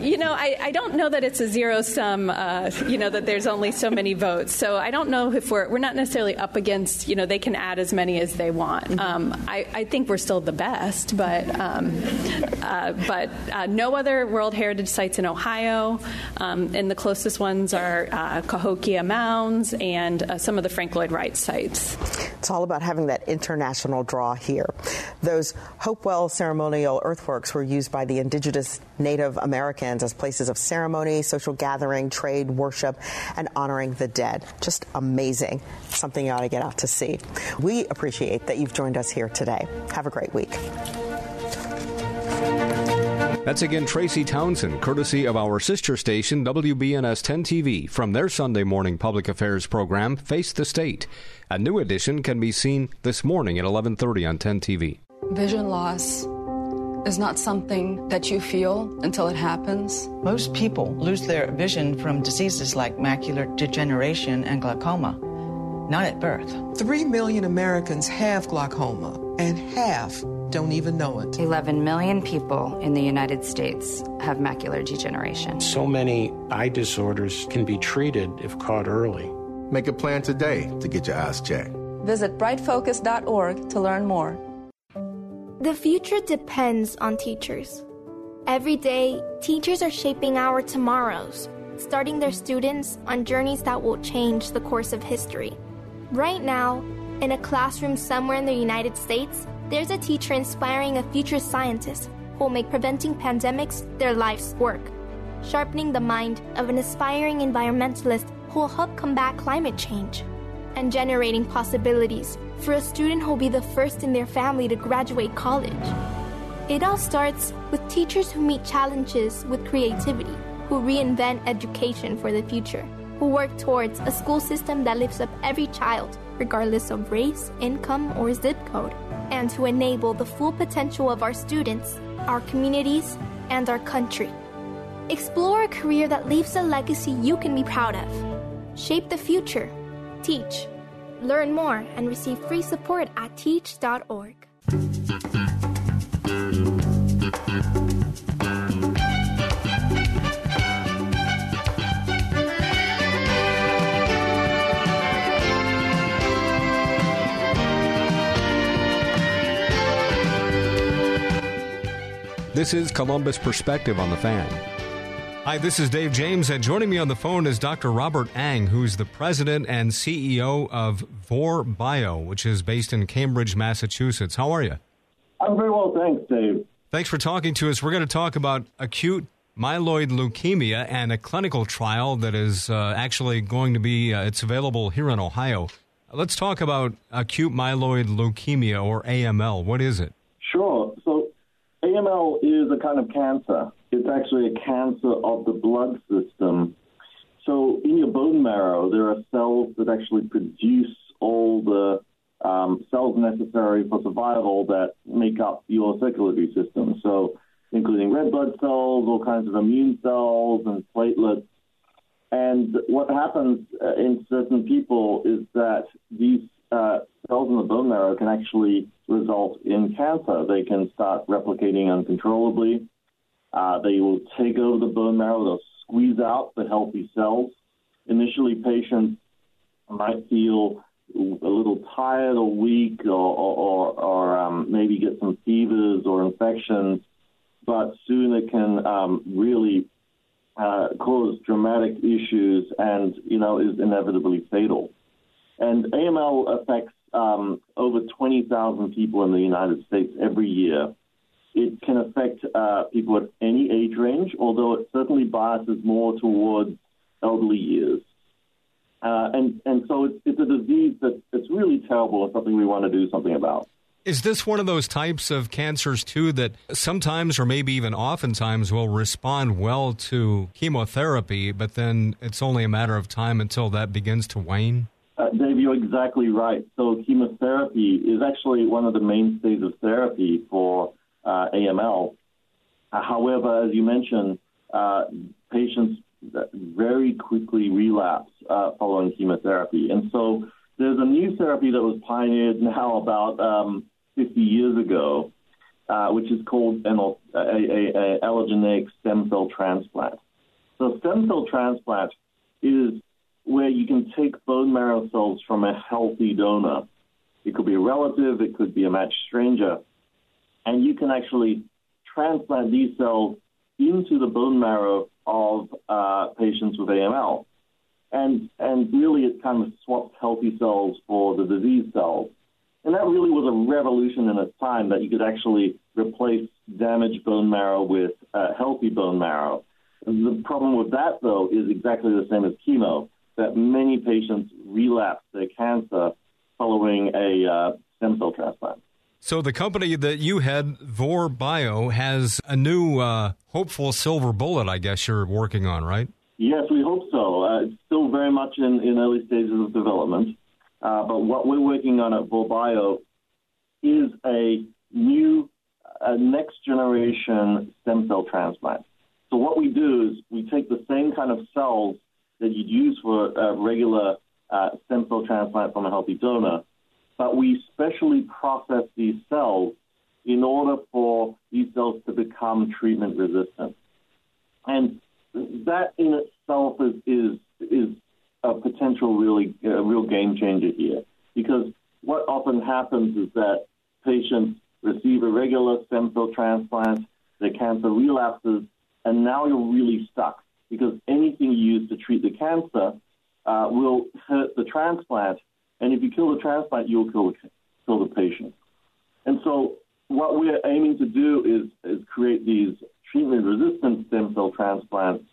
You know, I, I, don't know that it's a zero sum. Uh, you know that there's only so many votes, so I don't know if we're we're not necessarily up against. You know, they can add as many as they want. Um, I, I, think we're still the best, but um, uh, but uh, no other World Heritage sites in Ohio, um, and the closest ones are uh, Cahokia Mounds and uh, some of the Frank Lloyd Wright sites. It's all about having that international draw here. Those Hopewell ceremonial earthworks were used by the indigenous Native Americans as places of ceremony, social gathering, trade, worship, and honoring the dead. Just amazing. Something you ought to get out to see. We appreciate that you've joined us here today. Have a great week. That's again Tracy Townsend, courtesy of our sister station, WBNS 10 TV, from their Sunday morning public affairs program, Face the State. A new edition can be seen this morning at 11:30 on 10 TV. Vision loss is not something that you feel until it happens. Most people lose their vision from diseases like macular degeneration and glaucoma, not at birth. Three million Americans have glaucoma, and half don't even know it. 11 million people in the United States have macular degeneration. So many eye disorders can be treated if caught early. Make a plan today to get your eyes checked. Visit brightfocus.org to learn more. The future depends on teachers. Every day, teachers are shaping our tomorrows, starting their students on journeys that will change the course of history. Right now, in a classroom somewhere in the United States, there's a teacher inspiring a future scientist who will make preventing pandemics their life's work, sharpening the mind of an aspiring environmentalist who will help combat climate change, and generating possibilities for a student who'll be the first in their family to graduate college. It all starts with teachers who meet challenges with creativity, who reinvent education for the future, who work towards a school system that lifts up every child, regardless of race, income, or zip code, and to enable the full potential of our students, our communities, and our country. Explore a career that leaves a legacy you can be proud of. Shape the future. Teach. Learn more and receive free support at teach.org. This is Columbus Perspective on the Fan. Hi, this is Dave James, and joining me on the phone is Dr. Robert Ang, who's the president and CEO of Vor Bio, which is based in Cambridge, Massachusetts. How are you? I'm very well, thanks, Dave. Thanks for talking to us. We're going to talk about acute myeloid leukemia and a clinical trial that is uh, actually going to be uh, it's available here in Ohio. Let's talk about acute myeloid leukemia or AML. What is it? Sure. So AML is a kind of cancer. It's actually a cancer of the blood system. So in your bone marrow, there are cells that actually produce all the um, cells necessary for survival that make up your circulatory system. So including red blood cells, all kinds of immune cells, and platelets. And what happens uh, in certain people is that these uh, cells in the bone marrow can actually result in cancer. They can start replicating uncontrollably. Uh, they will take over the bone marrow. They'll squeeze out the healthy cells. Initially, patients might feel a little tired or weak or, or, or um, maybe get some fevers or infections, but soon it can um, really uh, cause dramatic issues and, you know, is inevitably fatal. And AML affects um, over 20,000 people in the United States every year. It can affect uh, people at any age range, although it certainly biases more towards elderly years. Uh, and, and so it's, it's a disease that it's really terrible and something we want to do something about. Is this one of those types of cancers, too, that sometimes or maybe even oftentimes will respond well to chemotherapy, but then it's only a matter of time until that begins to wane? Uh, Dave, you're exactly right. So, chemotherapy is actually one of the mainstays of therapy for uh, AML. Uh, however, as you mentioned, uh, patients very quickly relapse uh, following chemotherapy. And so, there's a new therapy that was pioneered now about um, 50 years ago, which is called an a, a, a allogeneic stem cell transplant. So, stem cell transplant is where you can take bone marrow cells from a healthy donor. It could be a relative, it could be a matched stranger, and you can actually transplant these cells into the bone marrow of uh, patients with AML. And, and really, it kind of swaps healthy cells for the disease cells. And that really was a revolution in its time that you could actually replace damaged bone marrow with uh, healthy bone marrow. The problem with that, though, is exactly the same as chemo, that many patients relapse their cancer following a uh, stem cell transplant. So the company that you had, Vor Bio, has a new uh, hopeful silver bullet, I guess you're working on, right? Yes, we hope so. Uh, it's still very much in, in early stages of development. Uh, but what we're working on at Vor Bio is a new, uh, next generation stem cell transplant. So what we do is we take the same kind of cells that you'd use for a regular uh, stem cell transplant from a healthy donor, but we specially process these cells in order for these cells to become treatment resistant. And that in itself is, is, is a potential really a real game changer here because what often happens is that patients receive a regular stem cell transplant, their cancer relapses, and now you're really stuck because anything you use to treat the cancer uh, will hurt the transplant. And if you kill the transplant, you'll kill the, kill the patient. And so, what we're aiming to do is, is create these treatment resistant stem cell transplants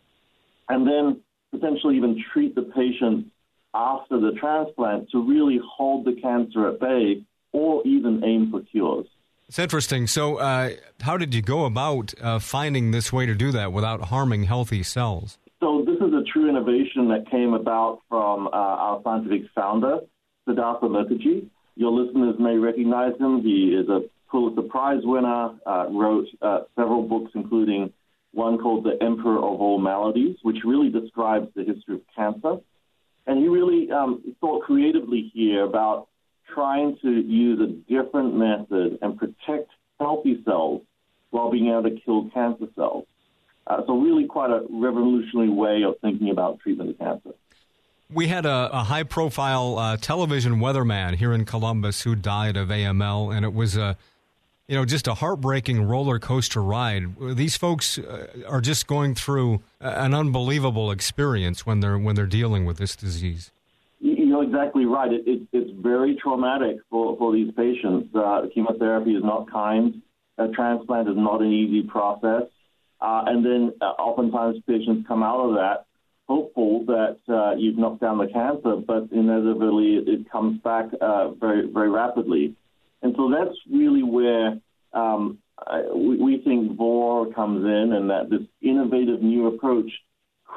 and then potentially even treat the patient after the transplant to really hold the cancer at bay or even aim for cures. It's interesting. So, uh, how did you go about uh, finding this way to do that without harming healthy cells? So, this is a true innovation that came about from uh, our scientific founder, Siddhartha Mukherjee. Your listeners may recognize him. He is a Pulitzer Prize winner, uh, wrote uh, several books, including one called The Emperor of All Maladies, which really describes the history of cancer. And he really um, thought creatively here about trying to use a different method and protect healthy cells while being able to kill cancer cells. Uh, so, really, quite a revolutionary way of thinking about treatment of cancer. We had a, a high profile uh, television weatherman here in Columbus who died of AML, and it was a you know, just a heartbreaking roller coaster ride. These folks uh, are just going through an unbelievable experience when they're when they're dealing with this disease. You're exactly right. It, it, it's very traumatic for, for these patients. Uh, chemotherapy is not kind. A transplant is not an easy process. Uh, and then uh, oftentimes patients come out of that hopeful that uh, you've knocked down the cancer, but inevitably it, comes back uh, very, very rapidly. And so that's really where um, I, we, we think VOR comes in and that this innovative new approach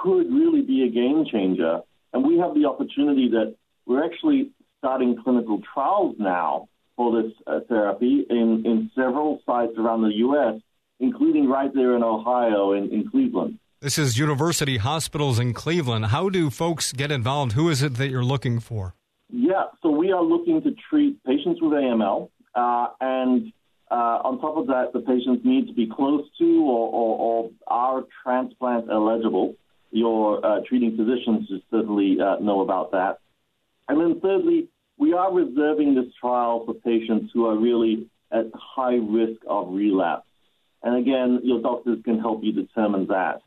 could really be a game changer. And we have the opportunity that we're actually starting clinical trials now for this uh, therapy in, in several sites around the U.S., including right there in Ohio, in, in Cleveland. This is University Hospitals in Cleveland. How do folks get involved? Who is it that you're looking for? Yeah, so we are looking to treat patients with AML. Uh, and uh, on top of that, the patients need to be close to or, or, or are transplant eligible. Your uh, treating physicians should certainly uh, know about that. And then thirdly, we are reserving this trial for patients who are really at high risk of relapse. And again, your doctors can help you determine that.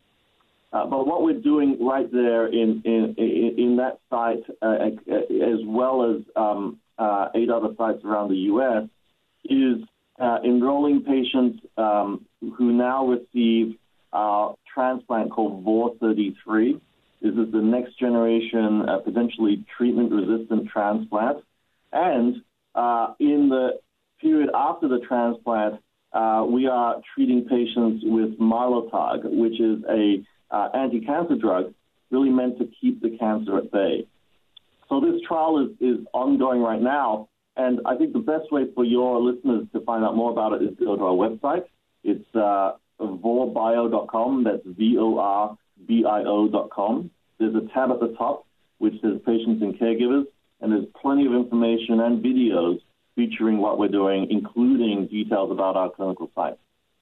Uh, but what we're doing right there in in, in that site, uh, as well as um, uh, eight other sites around the U.S., is uh, enrolling patients um, who now receive a transplant called VOR33. This is the next generation, uh, potentially treatment resistant transplant. And uh, in the period after the transplant, uh, we are treating patients with Mylotarg, which is a uh, anti-cancer drug really meant to keep the cancer at bay. So this trial is, is ongoing right now, and I think the best way for your listeners to find out more about it is to go to our website. It's uh, vorbio.com. That's V-O-R-B-I-O.com. There's a tab at the top which says patients and caregivers, and there's plenty of information and videos featuring what we're doing, including details about our clinical sites.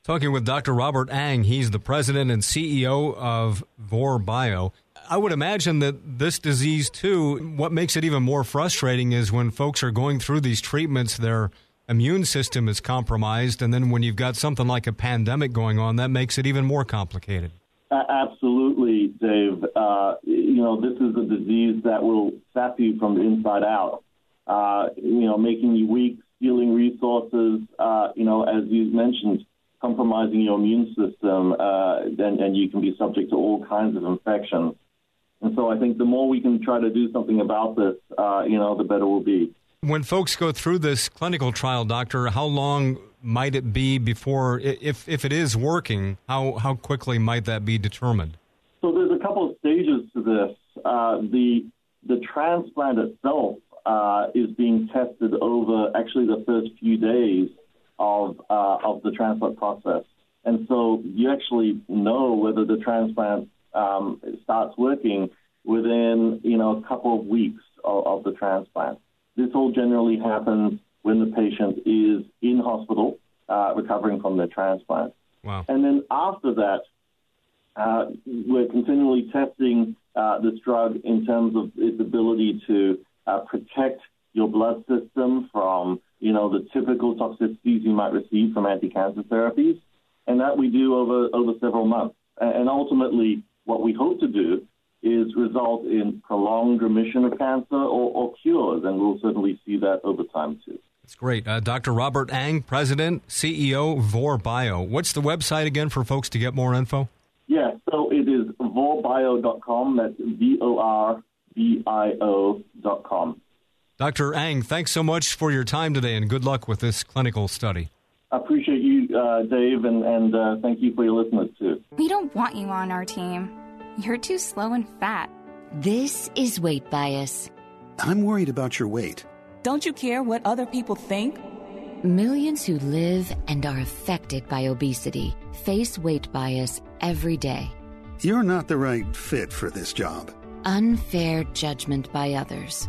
Talking with Dr. Robert Ang, he's the president and CEO of Vor Bio. I would imagine that this disease, too, what makes it even more frustrating is when folks are going through these treatments, their immune system is compromised. And then when you've got something like a pandemic going on, that makes it even more complicated. Absolutely, Dave. Uh, you know, this is a disease that will sap you from the inside out, uh, you know, making you weak, stealing resources, uh, you know, as you mentioned, compromising your immune system, uh, and, and you can be subject to all kinds of infections. And so I think the more we can try to do something about this, uh, you know, the better we'll be. When folks go through this clinical trial, doctor, how long might it be before, if if it is working, how how quickly might that be determined? So there's a couple of stages to this. Uh, the the transplant itself uh, is being tested over actually the first few days of uh, of the transplant process, and so you actually know whether the transplant um, starts working within you know a couple of weeks of, of the transplant. This all generally happens when the patient is in hospital uh, recovering from their transplant. Wow. And then after that, uh, we're continually testing uh, this drug in terms of its ability to uh, protect your blood system from, you know, the typical toxicities you might receive from anti-cancer therapies, and that we do over over several months. And ultimately, what we hope to do is result in prolonged remission of cancer or, or cures, and we'll certainly see that over time too. That's great. Uh, Dr. Robert Ang, President, CEO, VorBio. What's the website again for folks to get more info? Yeah, so it is vorbio.com. That's V O R bio.com. Dr. Ang, thanks so much for your time today and good luck with this clinical study. I appreciate you, uh, Dave, and, and uh, thank you for your listeners, too. We don't want you on our team. You're too slow and fat. This is weight bias. I'm worried about your weight. Don't you care what other people think? Millions who live and are affected by obesity face weight bias every day. You're not the right fit for this job. Unfair judgment by others.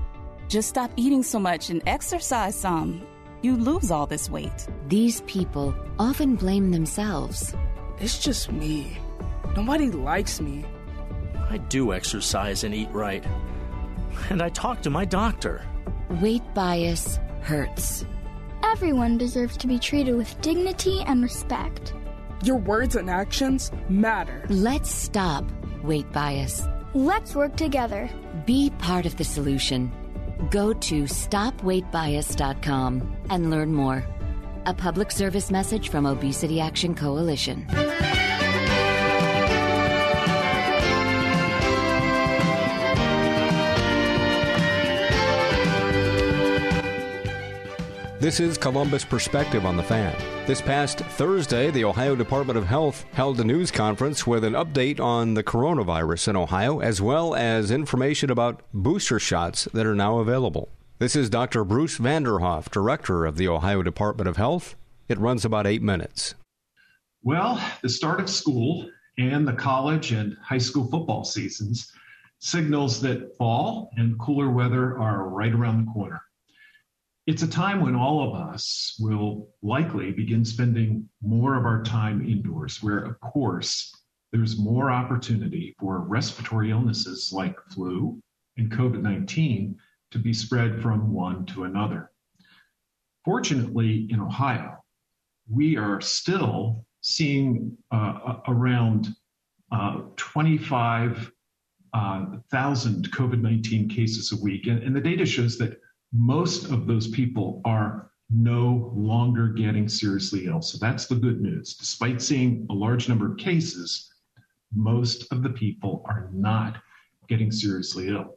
Just stop eating so much and exercise some. You lose all this weight. These people often blame themselves. It's just me. Nobody likes me. I do exercise and eat right. And I talk to my doctor. Weight bias hurts. Everyone deserves to be treated with dignity and respect. Your words and actions matter. Let's stop weight bias. Let's work together. Be part of the solution. Go to stopweightbias.com and learn more. A public service message from Obesity Action Coalition. This is Columbus Perspective on the Fan. This past Thursday, the Ohio Department of Health held a news conference with an update on the coronavirus in Ohio, as well as information about booster shots that are now available. This is Dr. Bruce Vanderhoff, Director of the Ohio Department of Health. It runs about eight minutes. Well, the start of school and the college and high school football seasons signals that fall and cooler weather are right around the corner. It's a time when all of us will likely begin spending more of our time indoors, where, of course, there's more opportunity for respiratory illnesses like flu and COVID 19 to be spread from one to another. Fortunately, in Ohio, we are still seeing uh, around uh, 25,000 uh, COVID 19 cases a week. And, and the data shows that most of those people are no longer getting seriously ill. So that's the good news. Despite seeing a large number of cases, most of the people are not getting seriously ill.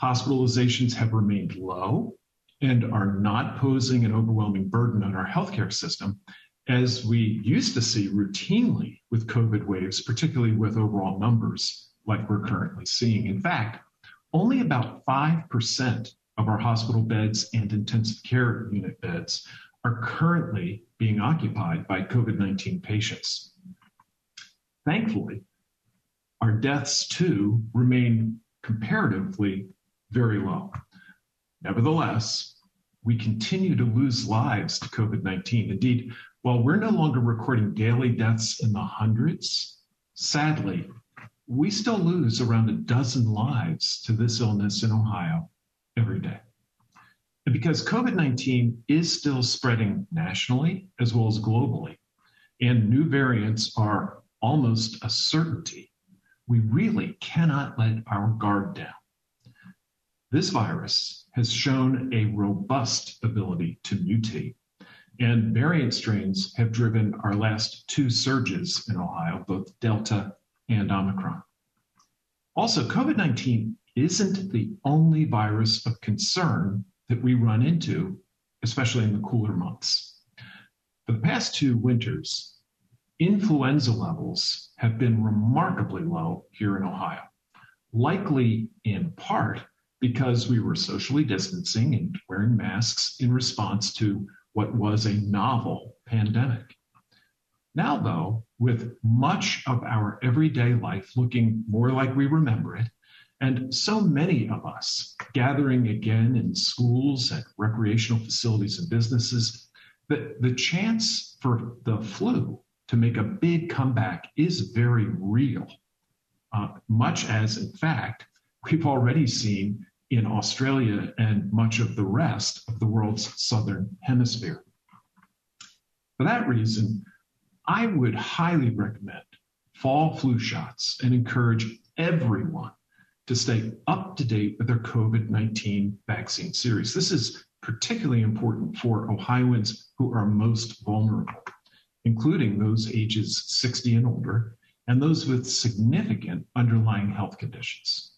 Hospitalizations have remained low and are not posing an overwhelming burden on our healthcare system, as we used to see routinely with COVID waves, particularly with overall numbers like we're currently seeing. In fact, only about 5% of our hospital beds and intensive care unit beds are currently being occupied by COVID 19 patients. Thankfully, our deaths too remain comparatively very low. Nevertheless, we continue to lose lives to COVID 19. Indeed, while we're no longer recording daily deaths in the hundreds, sadly, we still lose around a dozen lives to this illness in Ohio every day. Because COVID 19 is still spreading nationally as well as globally, and new variants are almost a certainty, we really cannot let our guard down. This virus has shown a robust ability to mutate, and variant strains have driven our last two surges in Ohio, both Delta and Omicron. Also, COVID 19 isn't the only virus of concern that we run into, especially in the cooler months. For the past two winters, influenza levels have been remarkably low here in Ohio, likely in part because we were socially distancing and wearing masks in response to what was a novel pandemic. Now, though, with much of our everyday life looking more like we remember it, and so many of us gathering again in schools, at recreational facilities, and businesses, that the chance for the flu to make a big comeback is very real. Uh, much as, in fact, we've already seen in Australia and much of the rest of the world's southern hemisphere. For that reason, I would highly recommend fall flu shots and encourage everyone to stay up to date with their COVID 19 vaccine series. This is particularly important for Ohioans who are most vulnerable, including those ages 60 and older and those with significant underlying health conditions.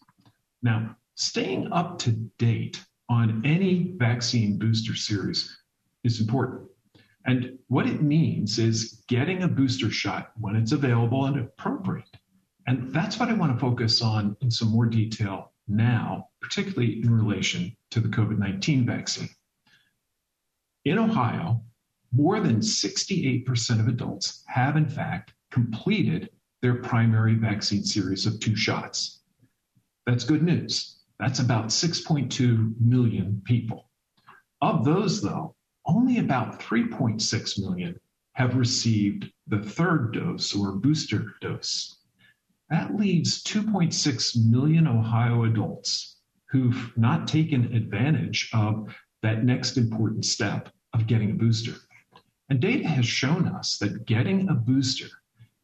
Now, staying up to date on any vaccine booster series is important. And what it means is getting a booster shot when it's available and appropriate. And that's what I want to focus on in some more detail now, particularly in relation to the COVID 19 vaccine. In Ohio, more than 68% of adults have, in fact, completed their primary vaccine series of two shots. That's good news. That's about 6.2 million people. Of those, though, only about 3.6 million have received the third dose or booster dose. That leaves 2.6 million Ohio adults who've not taken advantage of that next important step of getting a booster. And data has shown us that getting a booster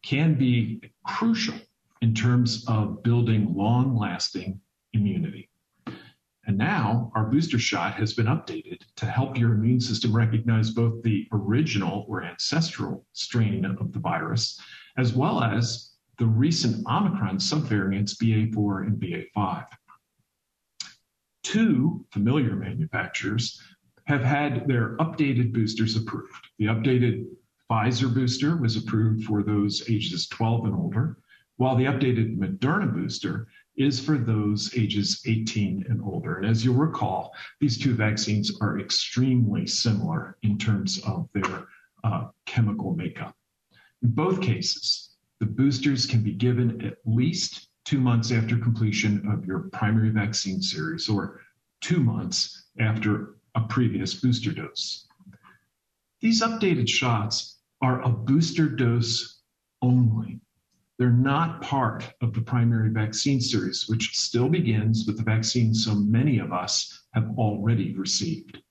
can be crucial in terms of building long lasting immunity. And now our booster shot has been updated to help your immune system recognize both the original or ancestral strain of the virus, as well as the recent Omicron subvariants BA4 and BA5. Two familiar manufacturers have had their updated boosters approved. The updated Pfizer booster was approved for those ages 12 and older, while the updated Moderna booster is for those ages 18 and older. And as you'll recall, these two vaccines are extremely similar in terms of their uh, chemical makeup. In both cases, the boosters can be given at least two months after completion of your primary vaccine series or two months after a previous booster dose. These updated shots are a booster dose only. They're not part of the primary vaccine series, which still begins with the vaccine so many of us have already received.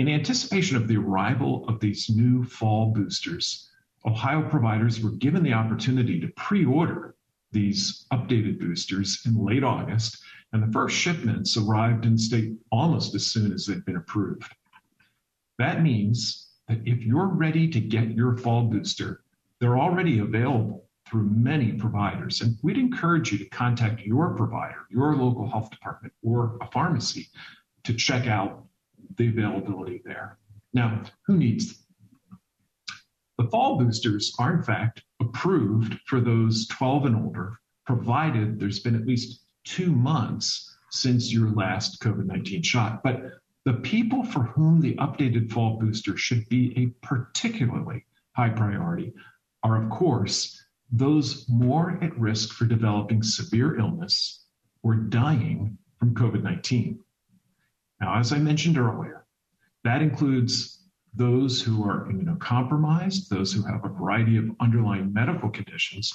In anticipation of the arrival of these new fall boosters, Ohio providers were given the opportunity to pre order these updated boosters in late August, and the first shipments arrived in state almost as soon as they'd been approved. That means that if you're ready to get your fall booster, they're already available through many providers. And we'd encourage you to contact your provider, your local health department, or a pharmacy to check out the availability there. Now, who needs? The fall boosters are, in fact, approved for those 12 and older, provided there's been at least two months since your last COVID 19 shot. But the people for whom the updated fall booster should be a particularly high priority are, of course, those more at risk for developing severe illness or dying from COVID 19. Now, as I mentioned earlier, that includes those who are immunocompromised, those who have a variety of underlying medical conditions,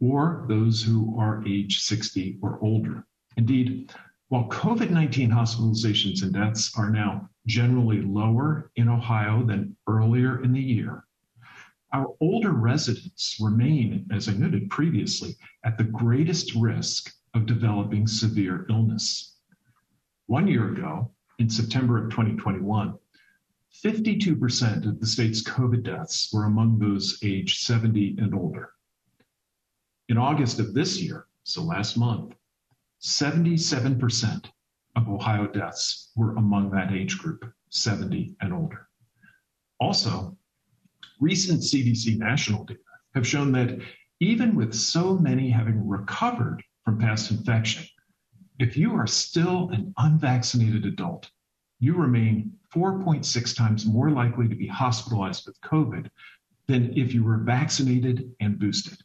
or those who are age 60 or older. Indeed, while COVID 19 hospitalizations and deaths are now generally lower in Ohio than earlier in the year, our older residents remain, as I noted previously, at the greatest risk of developing severe illness. One year ago, in September of 2021, 52% of the state's COVID deaths were among those aged 70 and older. In August of this year, so last month, 77% of Ohio deaths were among that age group, 70 and older. Also, recent CDC national data have shown that even with so many having recovered from past infection, if you are still an unvaccinated adult, you remain 4.6 times more likely to be hospitalized with COVID than if you were vaccinated and boosted.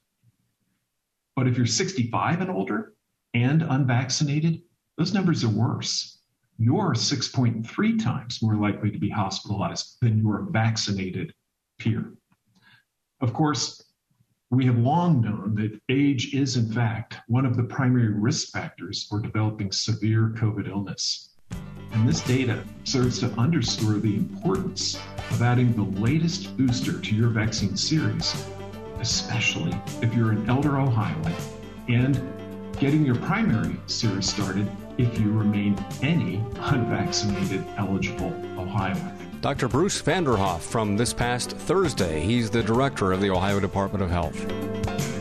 But if you're 65 and older and unvaccinated, those numbers are worse. You're 6.3 times more likely to be hospitalized than your vaccinated peer. Of course, we have long known that age is, in fact, one of the primary risk factors for developing severe COVID illness. And this data serves to underscore the importance of adding the latest booster to your vaccine series, especially if you're an elder Ohioan, and getting your primary series started if you remain any unvaccinated eligible Ohioan. Dr. Bruce Vanderhoff from this past Thursday. He's the director of the Ohio Department of Health.